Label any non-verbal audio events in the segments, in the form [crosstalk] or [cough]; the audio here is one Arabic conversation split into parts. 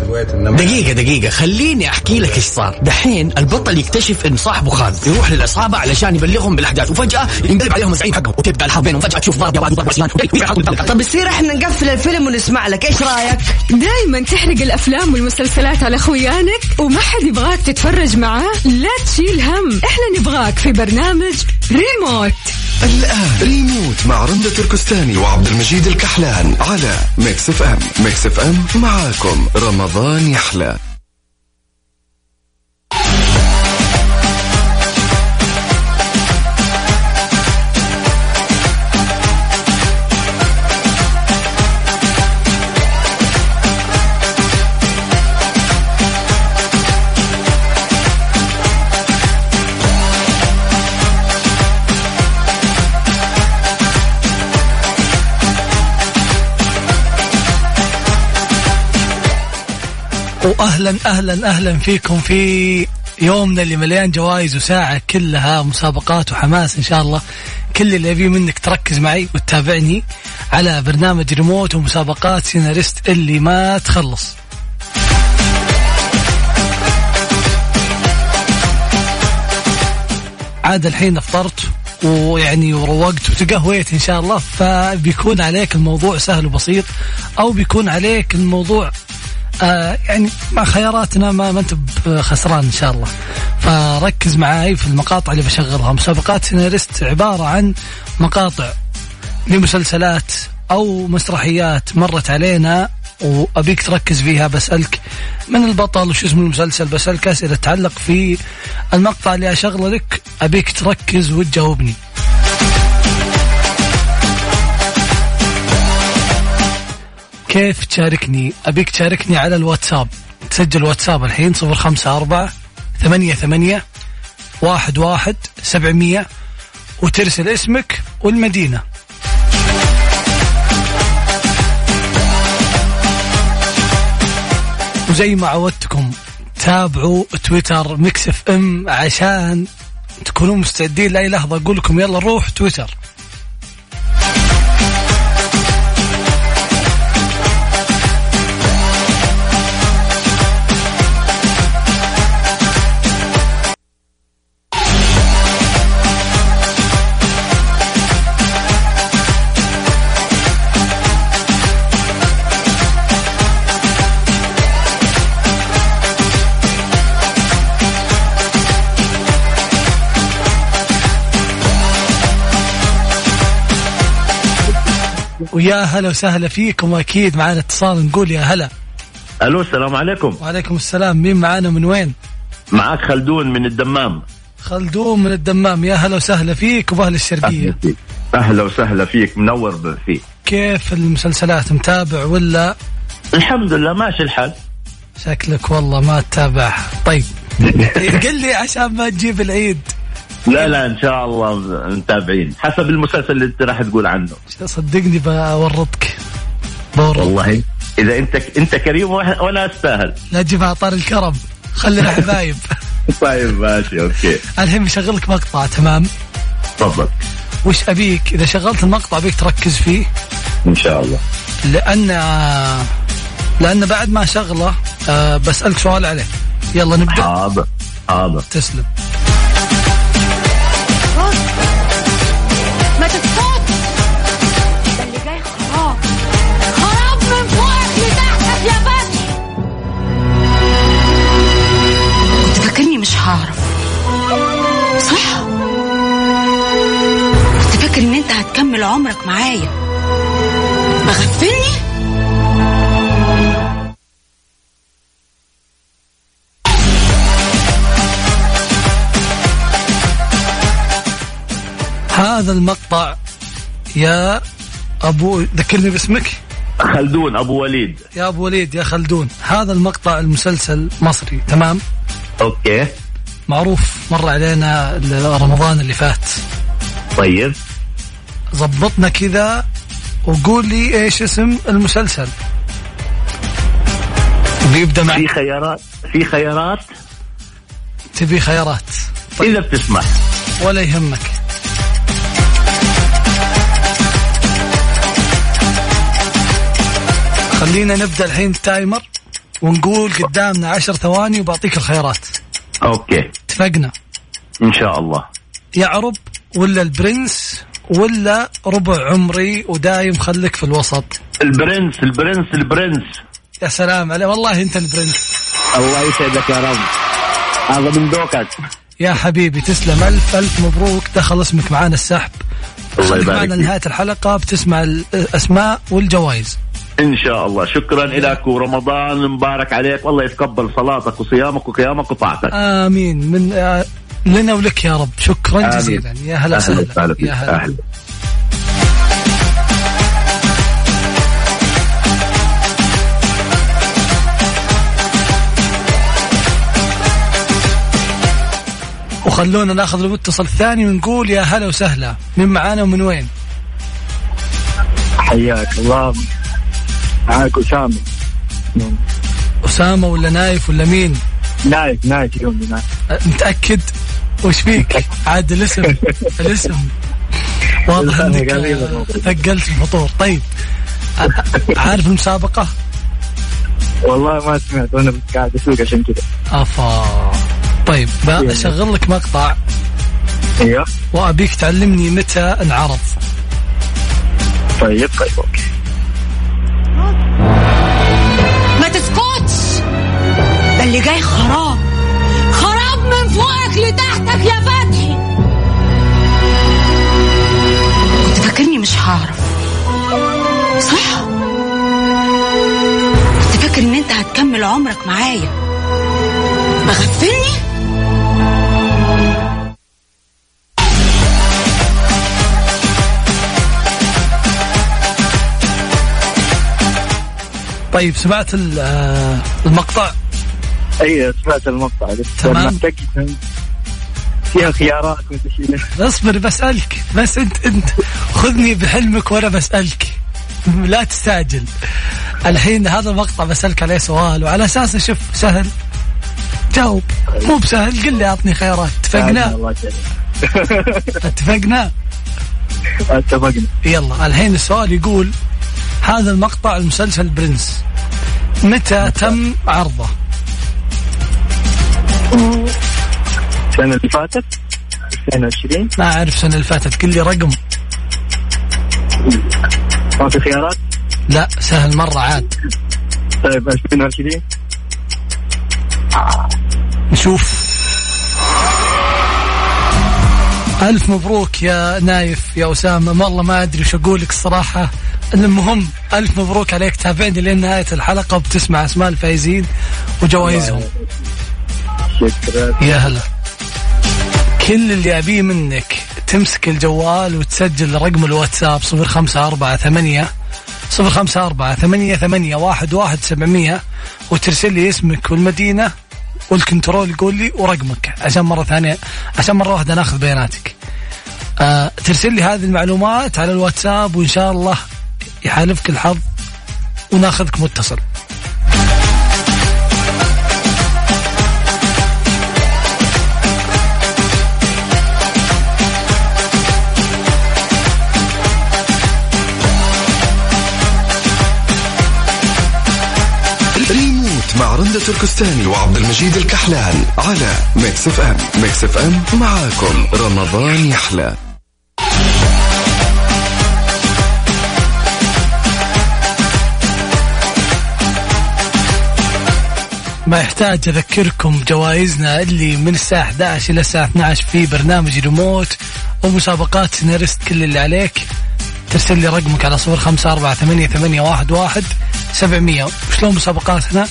wait wait دقيقة دقيقة. خليني أحكي لك إيش صار. دحين البطل يكتشف إن صاحبه خان يروح للعصابة علشان يبلغهم بالأحداث. وفجأة ينقلب عليهم الزعيم حقهم. وتبدا الحرب بينهم. فجأة تشوف ضرب يا وضرب طب يصير إحنا نقفل الفيلم ونسمع لك. إيش رأيك؟ دايما تحرق الأفلام والمسلسلات على خويانك وما حد يبغاك تتفرج معاه. لا تشيل هم. إحنا نبغاك في برنامج ريموت. الآن. ريموت مع رندة تركستاني وعبد المجيد الكحلان على Mix FM. ميكس إف إم معاكم. رمضان يحلى. واهلا أهلا أهلا فيكم في يومنا اللي مليان جوائز وساعة كلها مسابقات وحماس إن شاء الله. كل اللي ابيه منك تركز معي وتتابعني على برنامج ريموت ومسابقات سيناريست اللي ما تخلص. عاد الحين أفطرت ويعني وروقت وتقهويت إن شاء الله فبيكون عليك الموضوع سهل وبسيط أو بيكون عليك الموضوع آه يعني مع خياراتنا ما, ما أنت خسران إن شاء الله. فركز معاي في المقاطع اللي بشغلها. مسابقات سيناريست عبارة عن مقاطع لمسلسلات أو مسرحيات مرت علينا وأبيك تركز فيها. بسألك من البطل وش اسم المسلسل؟ بسألك أسئلة تتعلق في المقطع اللي أشغله لك. أبيك تركز وتجاوبني. كيف تشاركني؟ أبيك تشاركني على الواتساب. تسجل واتساب الحين صفر خمسة أربعة ثمانية ثمانية واحد واحد سبعمية وترسل اسمك والمدينة. وزي ما عودتكم تابعوا تويتر Mix FM عشان تكونوا مستعدين لأي لحظة. أقول لكم يلا روح تويتر. ويا هلا وسهلا فيكم واكيد معنا اتصال نقول يا هلا. ألو السلام عليكم. وعليكم السلام. مين معانا من وين؟ معك خلدون من الدمام. خلدون من الدمام. يا هلا وسهلا فيك وباهل الشرقية. أهلا وسهلا فيك منور فيك. كيف المسلسلات متابع ولا؟ الحمد لله ماشي الحال. شكلك والله ما تتابعها. طيب. [laughs] قل لي عشان ما تجيب العيد. لا لا إن شاء الله متابعين. حسب المسلسل اللي أنت راح تقول عنه. صدقني بورطك بورط والله إذا أنت أنت كريم وأنا أستاهل. لا تجيب طاري الكرم. خلينا [laughs] حبايب طيب ماشي okay. الحين بشغل لك مقطع تمام؟ تفضل. وش أبيك؟ إذا شغلت المقطع أبيك تركز فيه. إن شاء الله. لأن لأن بعد ما شغله أه بسألك سؤال عليه. يلا نبدأ. حاضر حاضر. تسلم. هتكمل عمرك معايا. مغفلني؟ هذا المقطع يا أبو ذكرني باسمك؟ خلدون أبو وليد. يا أبو وليد يا خلدون. هذا المقطع المسلسل مصري تمام؟ أوكي. معروف مر علينا رمضان اللي فات. طيب. ضبطنا كذا وقول لي إيش اسم المسلسل. بيبدا مع في خيارات في خيارات. تبي خيارات. طيب. إذا بتسمح ولا يهمك. خلينا نبدأ الحين ال timer ونقول قدامنا عشر ثواني وبعطيك الخيارات. okay. اتفقنا؟ إن شاء الله. يعرب ولا البرنس ولا ربع عمري ودايم خليك في الوسط؟ البرنس البرنس البرنس. يا سلام عليه والله انت البرنس. الله يسعدك يا رب. هذا من ذوقك. يا حبيبي تسلم. ألف ألف مبروك. دخل اسمك معانا السحب. الله يبارك معنا فيك. نهايه الحلقة. بتسمع الأسماء والجوائز. إن شاء الله. شكرا لك ورمضان مبارك عليك. والله يتقبل صلاتك وصيامك وقيامك وطاعتك. آمين. من آه، لنا ولك يا رب شكرا آمين. جزيلا يا هلا وسهلا. يا هلا. وخلونا ناخذ المتصل الثاني ونقول يا هلا وسهلا من معانا ومن وين؟ حياك الله معاك أسامة أسامة ولا نايف ولا مين؟ نايف نايف اليوم نايف أه، متأكد؟ وش فيك؟ عاد الاسم الاسم واضح انك. ثقلت الفطور. طيب عارف المسابقه؟ والله ما سمعت وأنا بس قاعد أسوق عشان كذا. أفا. طيب بشغل لك مقطع. أيوه وأبيك تعلمني متى انعرض. طيب طيب أوكي. طيب سمعت ال- آه، المقطع؟ أيوه سمعت المقطع. تمام. فيها خيارات اصبر بسألك. بس أنت أنت خذني بحلمك وأنا بسألك. لا تستعجل. الحين هذا المقطع بسألك عليه سؤال وعلى اساسه شوف سهل. جاوب. مو بسهل قل لي أعطني خيارات. اتفقنا؟ الله يسعدك. [laughs] اتفقنا؟ اتفقنا. يلا الحين السؤال يقول هذا المقطع المسلسل برنس. متى تم عرضه؟ السنة اللي فاتت 2020 ما أعرف السنة اللي فاتت قل لي رقم. ما في خيارات؟ لا سهل مرة عاد. طيب 2020 نشوف. ألف مبروك يا نايف يا أسامة. والله ما أدري وش أقول لك الصراحة. المهم ألف مبروك عليك. تابعني لين نهاية الحلقة وبتسمع أسماء الفايزين وجوائزهم. شكرا. يا هلا. كل اللي أبيه منك تمسك الجوال وتسجل رقم الواتساب صفر خمسة أربعة ثمانية صفر خمسة أربعة ثمانية ثمانية واحد واحد سبعمية وترسل لي اسمك والمدينة والكنترول يقول لي ورقمك. عشان مرة ثانية عشان مرة واحدة ناخذ بياناتك. آه ترسل لي هذه المعلومات على الواتساب وإن شاء الله يحالفك الحظ وناخذك متصل. ريموت مع رندة تركستاني وعبد المجيد الكحلان على Mix FM. Mix FM معاكم. رمضان يحلى. ما يحتاج أذكركم جوائزنا اللي من الساعة 11 إلى الساعة 12 في برنامج ريموت ومسابقات سيناريست كل اللي عليك. ترسل لي رقمك على صفر خمسة أربعة ثمانية, ثمانية واحد, واحد سبعمية. وشلون مسابقاتنا؟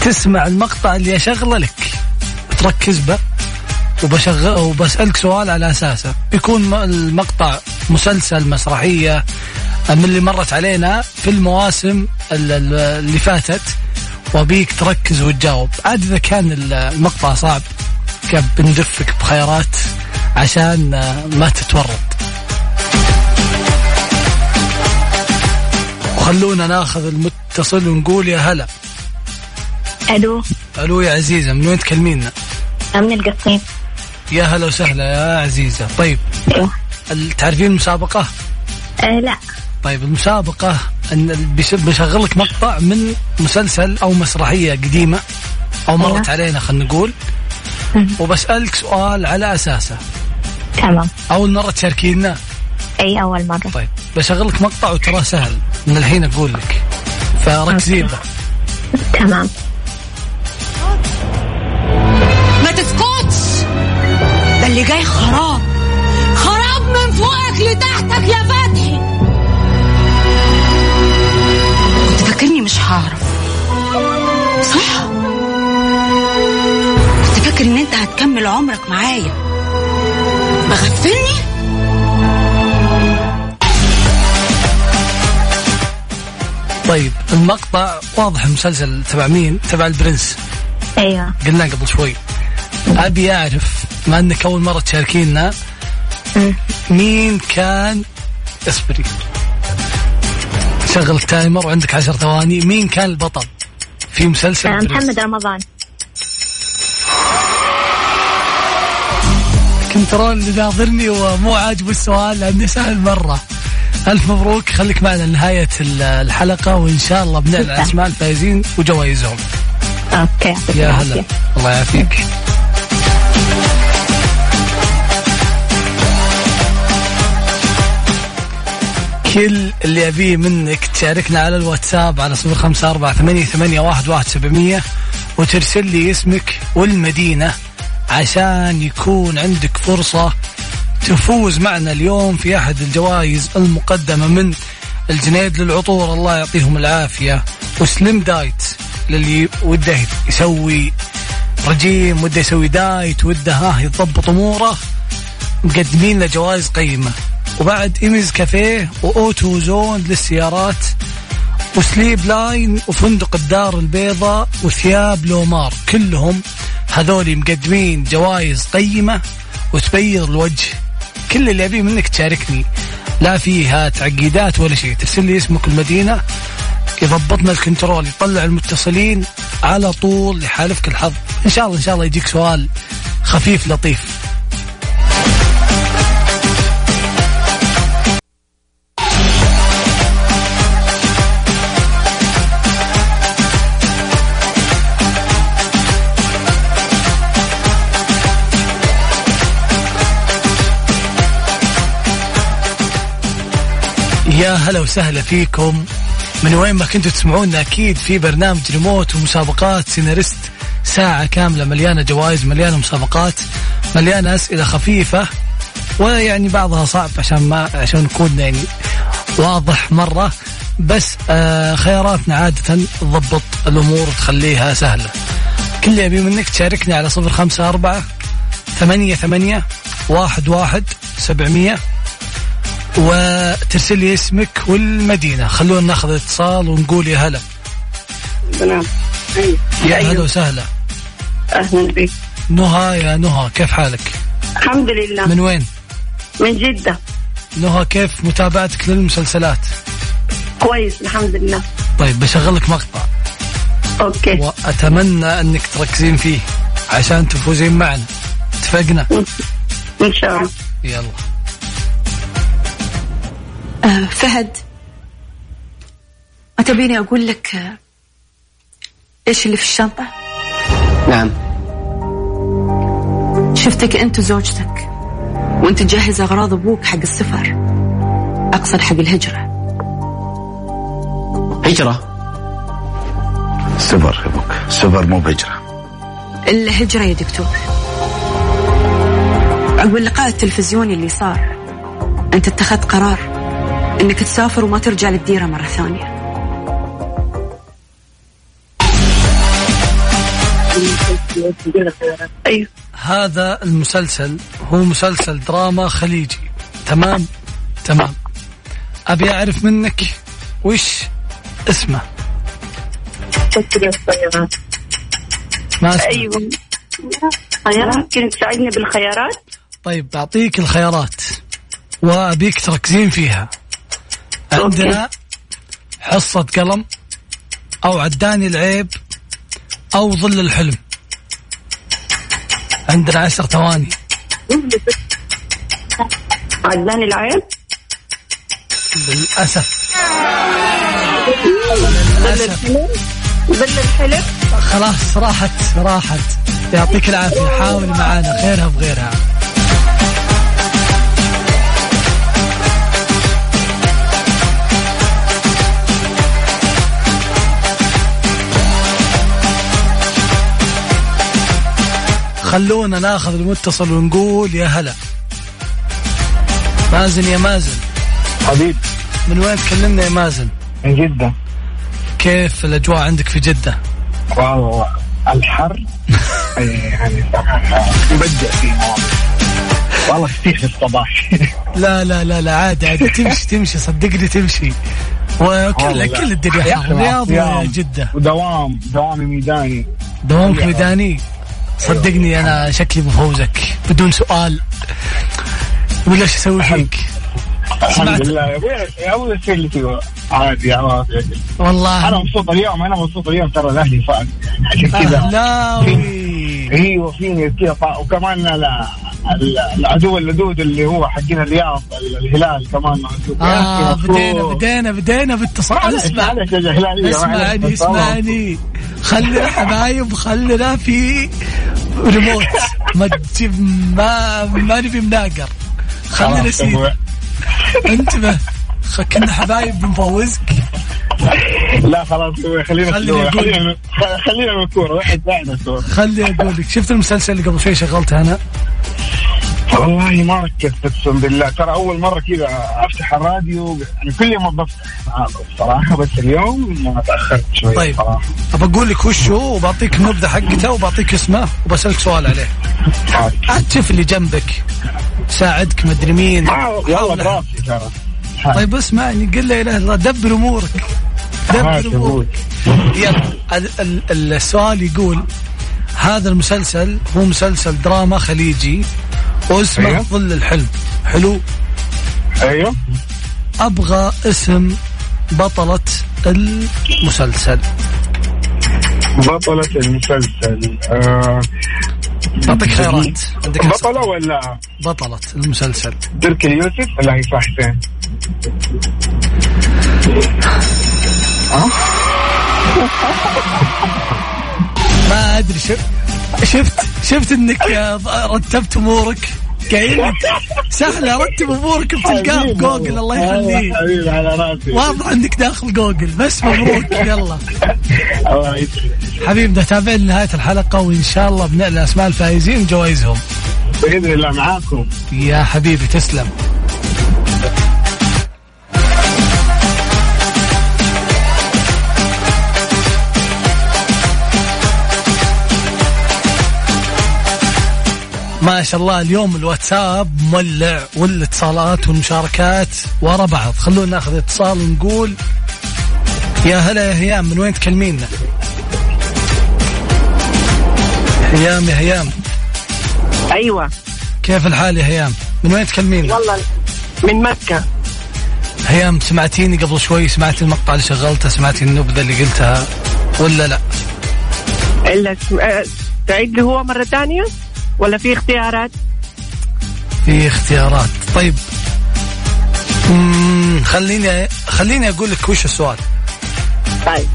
تسمع المقطع اللي أشغله لك. وتركز به وبشغل وبسألك سؤال على أساسه. بيكون م- المقطع مسلسل مسرحية من اللي مرت علينا في المواسم ال- ال- اللي فاتت. وابيك تركز وتجاوب. عاد إذا كان ال- المقطع صعب كان بندفك بخيارات عشان ما تتورط. وخلونا ناخذ المتصل ونقول يا هلا. ألو. ألو يا عزيزة من وين تكلمينا؟ من القصيم. يا هلا وسهلا يا عزيزة. طيب. ال- تعرفين المسابقة؟ آه لا. طيب المسابقة أن بش- بشغل لك مقطع من مسلسل أو مسرحية قديمة أو مرت علينا خلينا نقول. وبسألك سؤال على أساسه. تمام. أول مرة تشاركينا؟ أي أول مرة. طيب. بشغل لك مقطع وتراه سهل. من الحين أقول لك. فركزي له تمام. ما تسكتش. ده اللي جاي خراب. خراب من فوقك لتحتك يا فتحي فاكرني مش هعرف. صح. كنت فاكر إن أنت هتكمل عمرك معايا. مغفلني طيب المقطع واضح المسلسل تبع مين؟ تبع البرنس. أيوة. قلنا قبل شوي. أبي أعرف ما إنك أول مرة تشاركينا مين كان اصبري شغل التايمر وعندك عشر ثواني. مين كان البطل في مسلسل آه،؟ محمد رمضان. control اللي ناظرني ومو عاجبه السؤال لأنه سهل مرة. ألف مبروك. خليك معنا لنهاية ال- الحلقة وإن شاء الله بنعلن أسماء الفائزين وجوائزهم. okay يعطيك يا. هلا. الله يعافيك. كل اللي أبيه منك تشاركنا على الواتساب على صفر خمسة أربعة ثمانية, ثمانية واحد, واحد سبعمية وترسل لي اسمك والمدينة عشان يكون عندك فرصة تفوز معنا اليوم في أحد الجوائز المقدمة من الجنيد للعطور. الله يعطيهم العافية. و Slim Diet للي وده يسوي رجيم وده يسوي diet وده ها يضبط أموره. مقدمين له جوائز قيمة. وبعد ايمز كافيه و Auto Zone للسيارات و Sleep Line وفندق الدار البيضاء وثياب لومار. كلهم هذول مقدمين جوائز قيمة وتبيض الوجه. كل اللي أبيه منك تشاركني. لا فيها تعقيدات ولا شيء. ترسل لي اسمك المدينة يضبطنا ال control يطلع المتصلين على طول يحالفك الحظ. إن شاء الله إن شاء الله يجيك سؤال خفيف لطيف. يا هلا وسهلا فيكم. من وين ما كنتوا تسمعونا أكيد في برنامج ريموت ومسابقات سيناريست ساعة كاملة مليانة جوائز مليانة مسابقات مليانة أسئلة خفيفة ويعني بعضها صعب عشان ما عشان نكون يعني واضح مرة. بس آه خياراتنا عادة تضبط الأمور وتخليها سهلة. كل اللي أبي منك تشاركني على صفر خمسة أربعة ثمانية ثمانية واحد واحد سبعمية. وترسل لي اسمك والمدينة. خلونا ناخذ اتصال ونقول يا هلا. نعم أيوة. يا هلا وسهلا. أهلا بك. نهى يا نهى كيف حالك؟ الحمد لله. من وين؟ من جدة. نهى كيف متابعتك للمسلسلات؟ كويس الحمد لله. طيب بشغل لك مقطع. أوكي. وأتمنى أنك تركزين فيه عشان تفوزين معنا. اتفقنا؟ إن شاء الله. يلا. آه فهد ما تبيني أقول لك آه، إيش اللي في الشنطة؟ نعم. شفتك أنت وزوجتك وأنت تجهز أغراض أبوك حق السفر أقصد حق الهجرة. هجرة؟ سفر يا أبوك. سفر مو بهجرة. إلا هجرة يا دكتور. عقب اللقاء التلفزيوني اللي صار أنت اتخذت قرار. إنك تسافر وما ترجع للديرة مرة ثانية. أيوة. هذا المسلسل هو مسلسل دراما خليجي. تمام؟ تمام. أبي أعرف منك وش اسمه؟ ما اسمه؟ أيوة. خيارات ممكن تساعدني بالخيارات؟ طيب بعطيك الخيارات وأبيك تركزين فيها. عندنا حصة قلم أو عداني العيب أو ظل الحلم. عندنا عشر ثواني. عداني العيب؟ للأسف. ظل الحلم؟ خلاص راحت راحت. يعطيك العافية. حاول معانا خيرها بغيرها. خلونا ناخذ المتصل ونقول يا هلا. مازن يا مازن. حبيب من وين تكلمنا يا مازن؟ من جدة. كيف الأجواء عندك في جدة؟ والله الحر. [laughs] يعني صراحة مبدع فيه والله كثير في الصباح. [laughs] لا لا لا لا عادي عادي. [laughs] تمشي تمشي صدقني تمشي. وكل. كل الدنيا حر الرياض وجدة. ودوام دوام ميداني. دوامك ميداني؟ صدقني أنا شكلي بفوزك بدون سؤال. ولا إيش أسوي فيك؟ الحمد لله. يا أبوي يا أبوي اللي عادي والله. أنا مبسوط اليوم أنا مبسوط اليوم ترى الأهلي فاز. عشان كذا. اهلاوي [laughs] أيوه فيني كذا وكمان العدو اللدود اللي هو حقنا الرياض ال- الهلال كمان آه بدينا. بدينا بدينا باتصال اسمع اسمعني. اسمعني خلينا حبايب خلينا في ريموت ما تجيب ما ما نبي مناقر خلينا نسيب. انتبه كنا حبايب بنفوزك لا خلاص خلينا خليني خلينا. خلينا خلينا بالكوره واحد واحد الكوره خلي أقول لك شفت المسلسل اللي قبل شوي شغلته أنا؟ والله ما ركزت أقسم بالله. ترى أول مرة كذا أفتح الراديو يعني كل يوم بفتح صراحة بس اليوم ما تأخرت شوي طيب ابى أقول لك وش هو وبعطيك النبذه حقته وبعطيك اسمه وبسألك سؤال عليه. شوف اللي جنبك ساعدك مدري مين. آه، والله حاولها. براسي ترى. طيب اسمعني قل لا اله الا الله دبر أمورك. يلا ال- ال- السؤال يقول هذا المسلسل هو مسلسل دراما خليجي واسمه أيوه. ظل الحلم. حلو. أيوه. أبغى اسم بطلة المسلسل. بطلة المسلسل آه أعطيك خيارات. عندك بطلة ولا؟ بطلة المسلسل. تركي اليوسف ولا هيفاء حسين؟ [laughs] ما أدري شفت شفت شفت إنك آه، رتبت أمورك؟ قايل لك سهلة رتب أمورك بتلقاه بجوجل الله يخليك. حبيبي على رأسي. واضح إنك داخل جوجل بس مبروك [laughs] يلا. حبيبنا تابعنا لنهايه الحلقة وإن شاء الله بنعلن أسماء الفائزين وجوائزهم بإذن الله معاكم. يا حبيبي تسلم. ما شاء الله اليوم الواتساب مولع والاتصالات والمشاركات ورا بعض. خلونا ناخذ اتصال ونقول يا هلا يا هيام من وين تكلمينا هيام يا هيام. أيوه. كيف الحال يا هيام؟ من وين تكلمينا والله من مكة. هيام سمعتيني قبل شوي؟ سمعتي المقطع اللي شغلته؟ سمعتي النبذة اللي قلتها؟ ولا لا؟ إلا اسم- آه، تعيد هو مرة ثانية؟ ولا في اختيارات؟ في اختيارات. طيب. مم خليني خليني أقول لك وش السؤال. طيب.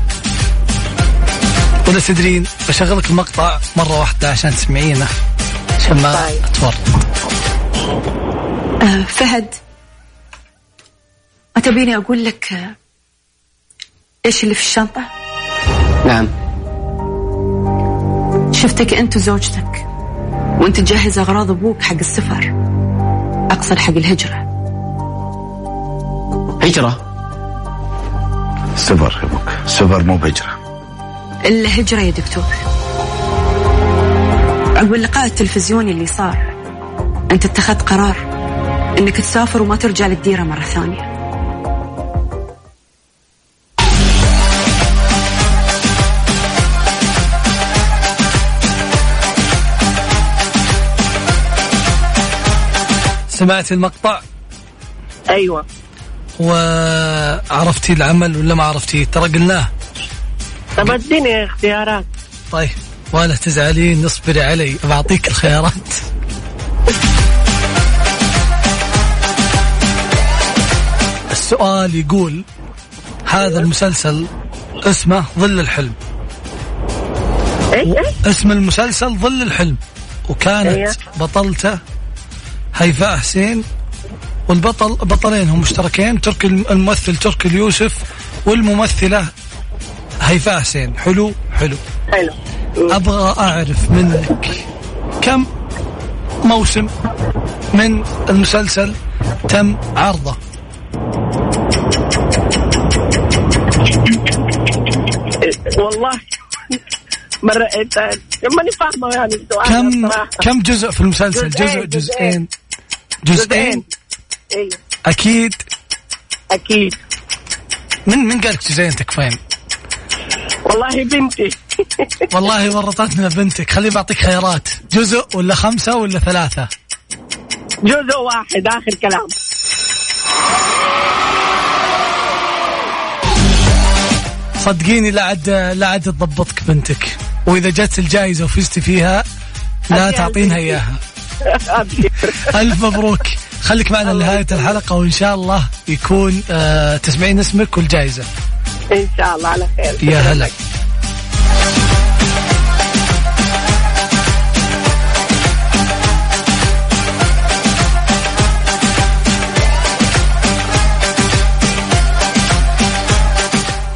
ولا تدرين بشغل لك المقطع مرة واحدة عشان تسمعينه عشان ما طيب. أتورط. آه فهد ما تبيني أقول لك آه، إيش اللي في الشنطة؟ نعم. شفتك أنت وزوجتك. وأنت تجهز أغراض أبوك حق السفر. أقصد حق الهجرة. هجرة؟ سفر يا أبوك. سفر مو بهجرة. إلا هجرة يا دكتور. عقب اللقاء التلفزيوني اللي صار. أنت اتخذت قرار أنك تسافر وما ترجع للديرة مرة ثانية. سمعتي المقطع؟ أيوه. وعرفتي العمل ولا ما عرفتيه ترى قلناه. طب اديني اختيارات. طيب ولا تزعلين اصبري علي. بعطيك الخيارات. السؤال يقول هذا المسلسل اسمه ظل الحلم. اسم المسلسل ظل الحلم. وكانت أيوه. بطلته هيفاء حسين والبطل بطلين هم مشتركين تركي الممثل تركي اليوسف والممثلة هيفاء حسين. حلو؟ حلو. حلو. أبغى أعرف منك كم موسم من المسلسل تم عرضه؟ والله مرة انت ماني فاهمة يعني السؤال كم. كم جزء في المسلسل؟ جزء جزئين، جزئين. جزئين. أيوه أكيد. أكيد. من من قالك جزئين تكفين والله بنتي. [laughs] والله ورطتنا بنتك. خليني بعطيك خيارات. جزء ولا خمسة ولا ثلاثة؟ جزء واحد آخر كلام. صدقيني لا عاد لا عاد تضبطك بنتك. وإذا جت الجائزة وفزتي فيها لا تعطينها. إياها. [laughs] الف مبروك. خليك معنا لنهاية الحلقة وإن شاء الله يكون آه تسمعين اسمك والجائزة. إن شاء الله على خير. يا هلا.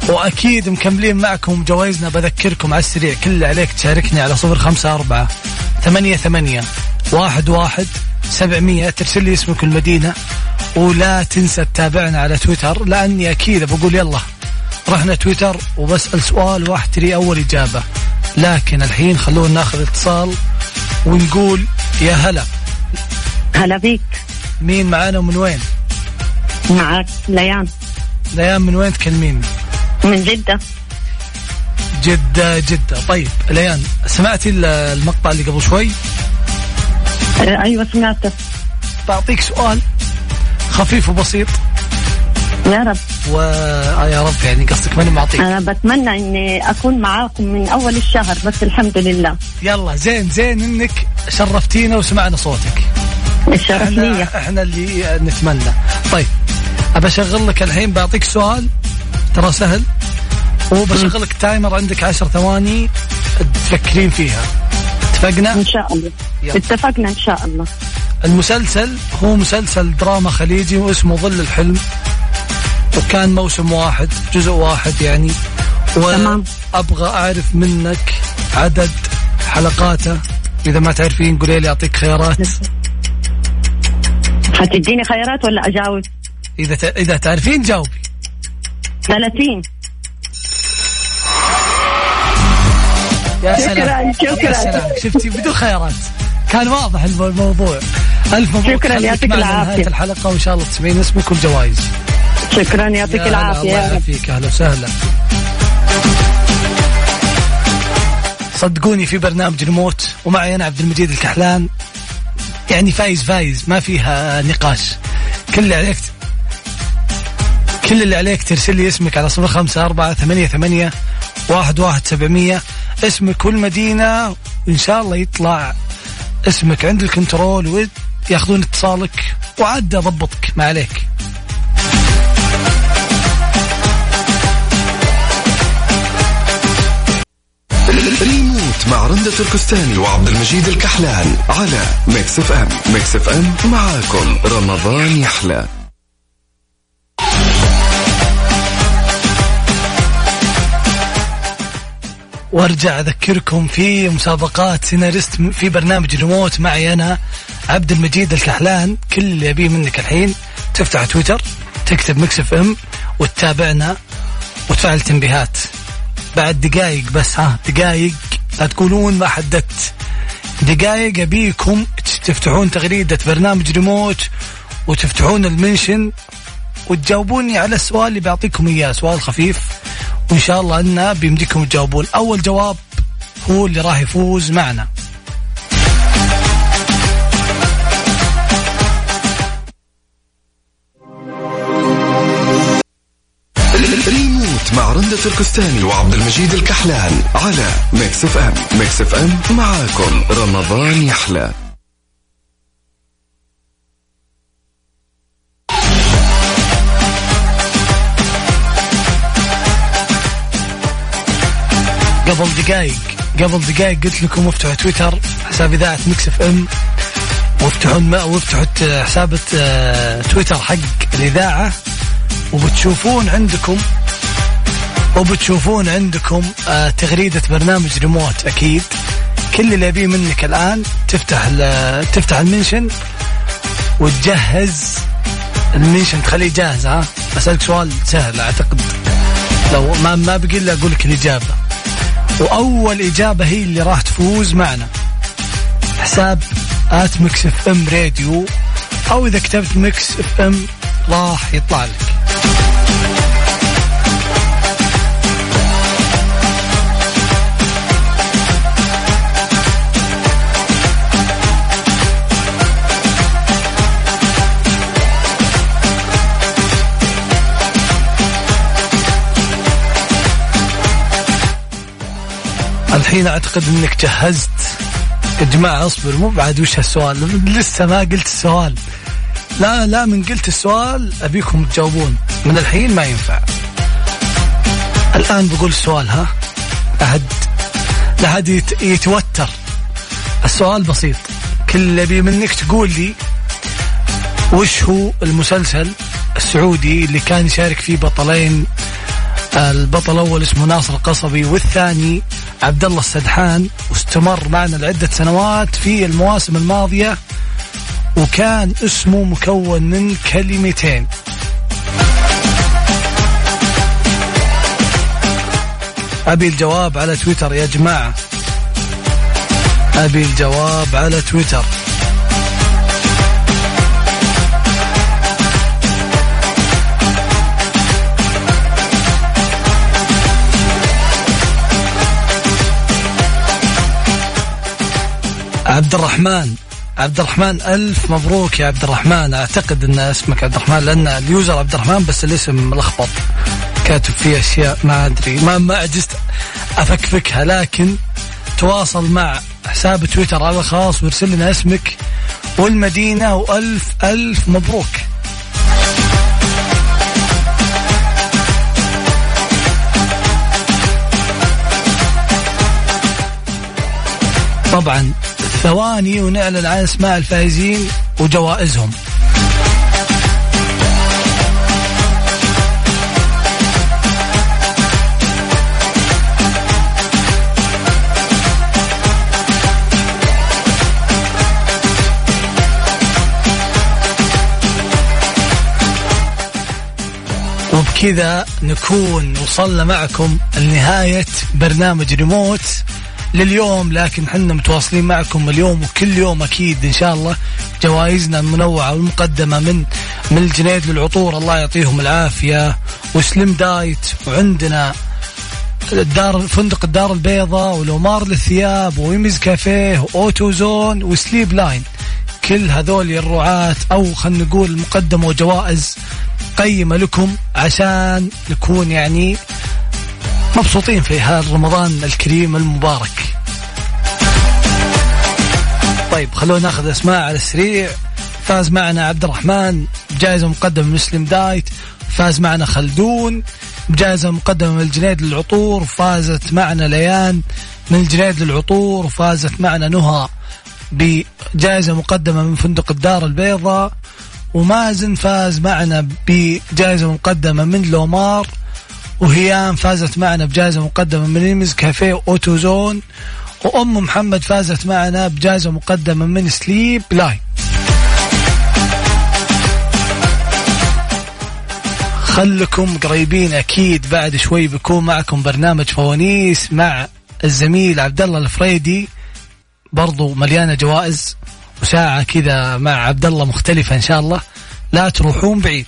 وأكيد مكملين معكم جوائزنا. بذكركم على السريع كل اللي عليك تشاركني على صفر خمسة أربعة ثمانية ثمانية واحد واحد سبعمية. ترسل لي اسمك المدينة ولا تنسى تتابعنا على تويتر لأني أكيد بقول يلا رحنا تويتر وبسأل سؤال واحد تري أول إجابة. لكن الحين خلونا ناخذ اتصال ونقول يا هلا. هلا بيك. مين معانا ومن وين؟ معك ليان. ليان من وين تكلمين؟ من جدة. جدة جدة. طيب ليان سمعتي ال- المقطع اللي قبل شوي؟ آه، أيوة سمعته بعطيك سؤال خفيف وبسيط. يا رب. و آه يا رب يعني قصدك ماني معطيك؟ أنا بتمنى إني أكون معاكم من أول الشهر بس الحمد لله. يلا زين زين إنك شرفتينا وسمعنا صوتك. الشرف لي إحنا اللي نتمنى. طيب أبى أشغل لك الحين بعطيك سؤال ترى سهل وبشغل لك تايمر عندك عشر ثواني تفكرين فيها. اتفقنا؟ إن شاء الله. يلا. اتفقنا إن شاء الله. المسلسل هو مسلسل دراما خليجي واسمه ظل الحلم. وكان موسم واحد جزء واحد يعني. تمام. وابغى أعرف منك عدد حلقاته. إذا ما تعرفين قولي لي أعطيك خيارات. حتديني خيارات ولا أجاوب؟ إذا ت... إذا تعرفين جاوبي. 30 يا شكراً، سلام. شكراً. يا سلام. شفتي بدون خيارات. كان واضح الم- الموضوع الف مبروك شكراً، يعطيك معنا العافية. نهايه الحلقة وإن شاء الله تسمعين اسمك والجوائز شكرا يعطيك العافية. الله يعافيك أهلا وسهلا. صدقوني في برنامج ريموت ومعي أنا عبد المجيد الكحلان. يعني فايز فايز. ما فيها نقاش. كل اللي عليك كل اللي عليك ترسل لي اسمك على صفر خمسة أربعة ثمانية ثمانية واحد واحد سبعمية. اسمك والمدينة وإن شاء الله يطلع اسمك عند ال control وياخذون اتصالك وعاد أضبطك ما عليك. ريموت مع رندة تركستاني وعبد المجيد الكحلان على Mix FM. Mix FM معاكم رمضان يحلى. وارجع أذكركم في مسابقات سيناريست في برنامج ريموت معي أنا عبد المجيد الكحلان. كل اللي ابيه منك الحين تفتح تويتر تكتب Mix FM وتتابعنا وتفعل تنبيهات. بعد دقائق بس ها دقائق لا تقولون ما حددت. دقائق أبيكم تفتحون تغريدة برنامج ريموت وتفتحون المنشن وتجاوبوني على السؤال اللي بعطيكم إياه سؤال خفيف. وإن شاء الله انه بيمديكم تجاوبون. أول جواب هو اللي راح يفوز معنا. ريموت مع رندة تركستاني وعبد المجيد الكحلان على Mix FM Mix FM معاكم. رمضان يحلى. قبل دقائق قبل دقائق قلت لكم افتحوا تويتر حساب اذاعه Mix FM وافتحوا. وافتحوا حساب الت- تويتر حق الإذاعة وبتشوفون عندكم وبتشوفون عندكم آه، تغريدة برنامج ريموت أكيد. كل اللي أبيه منك الآن تفتح تفتح المنشن وتجهز المنشن. تخليه جاهز ها؟ أسألك سؤال سهل أعتقد. لو ما ما بقي إلا أقول لك الإجابة. وأول إجابة هي اللي راح تفوز معنا. حساب at Mix FM Radio أو إذا كتبت Mix FM راح يطلع لك. الحين أعتقد إنك جهزت. يا جماعة أصبر مو بعد وش هالسؤال؟ لسه ما قلت السؤال. لا لا من قلت السؤال أبيكم تجاوبون. من الحين ما ينفع. الآن بقول السؤال ها؟ لحد يت- يتوتر. السؤال بسيط. كل اللي ابي منك تقول لي وش هو المسلسل السعودي اللي كان يشارك فيه بطلين؟ البطل الأول اسمه ناصر القصبي والثاني عبد الله السدحان واستمر معنا لعدة سنوات في المواسم الماضية وكان اسمه مكون من كلمتين. أبي الجواب على تويتر يا جماعة. أبي الجواب على تويتر. عبد الرحمن عبد الرحمن ألف مبروك يا عبد الرحمن أعتقد أن اسمك عبد الرحمن لأن اليوزر عبد الرحمن بس الاسم ملخبط. كاتب فيه أشياء ما أدري. ما ما عجزت أفكفكها لكن تواصل مع حساب تويتر على الخاص وارسل لنا اسمك والمدينة وألف ألف مبروك. طبعا ثواني ونعلن عن أسماء الفائزين وجوائزهم. وبكذا نكون وصلنا معكم لنهاية برنامج ريموت. لليوم لكن حنا متواصلين معكم اليوم وكل يوم أكيد إن شاء الله جوائزنا المنوعة والمقدمة من من الجنيد للعطور. الله يعطيهم العافية. و Slim Diet وعندنا الدار فندق الدار البيضاء ولومار للثياب وايمز كافيه و Auto Zone و Sleep Line. كل هذول الرعاة أو خلينا نقول مقدمه وجوائز قيمة لكم عشان نكون يعني مبسوطين في هذا رمضان الكريم المبارك. طيب خلونا ناخذ أسماء على السريع. فاز معنا عبد الرحمن بجائزه مقدمة من مسلم دايت. فاز معنا خلدون بجائزه مقدمة من الجنيد للعطور. فازت معنا ليان من الجنيد للعطور. وفازت معنا نهى بجائزة مقدمة من فندق الدار البيضاء. ومازن فاز معنا بجائزة مقدمة من لومار. وهيام فازت معنا بجائزة مقدمة من إيمز كافيه Auto Zone وأم محمد فازت معنا بجائزة مقدمة من Sleep Line. خلكم قريبين أكيد بعد شوي بيكون معكم برنامج فوانيس مع الزميل عبد الله الفريدي برضو مليانة جوائز وساعة كذا مع عبد الله مختلفة إن شاء الله. لا تروحون بعيد.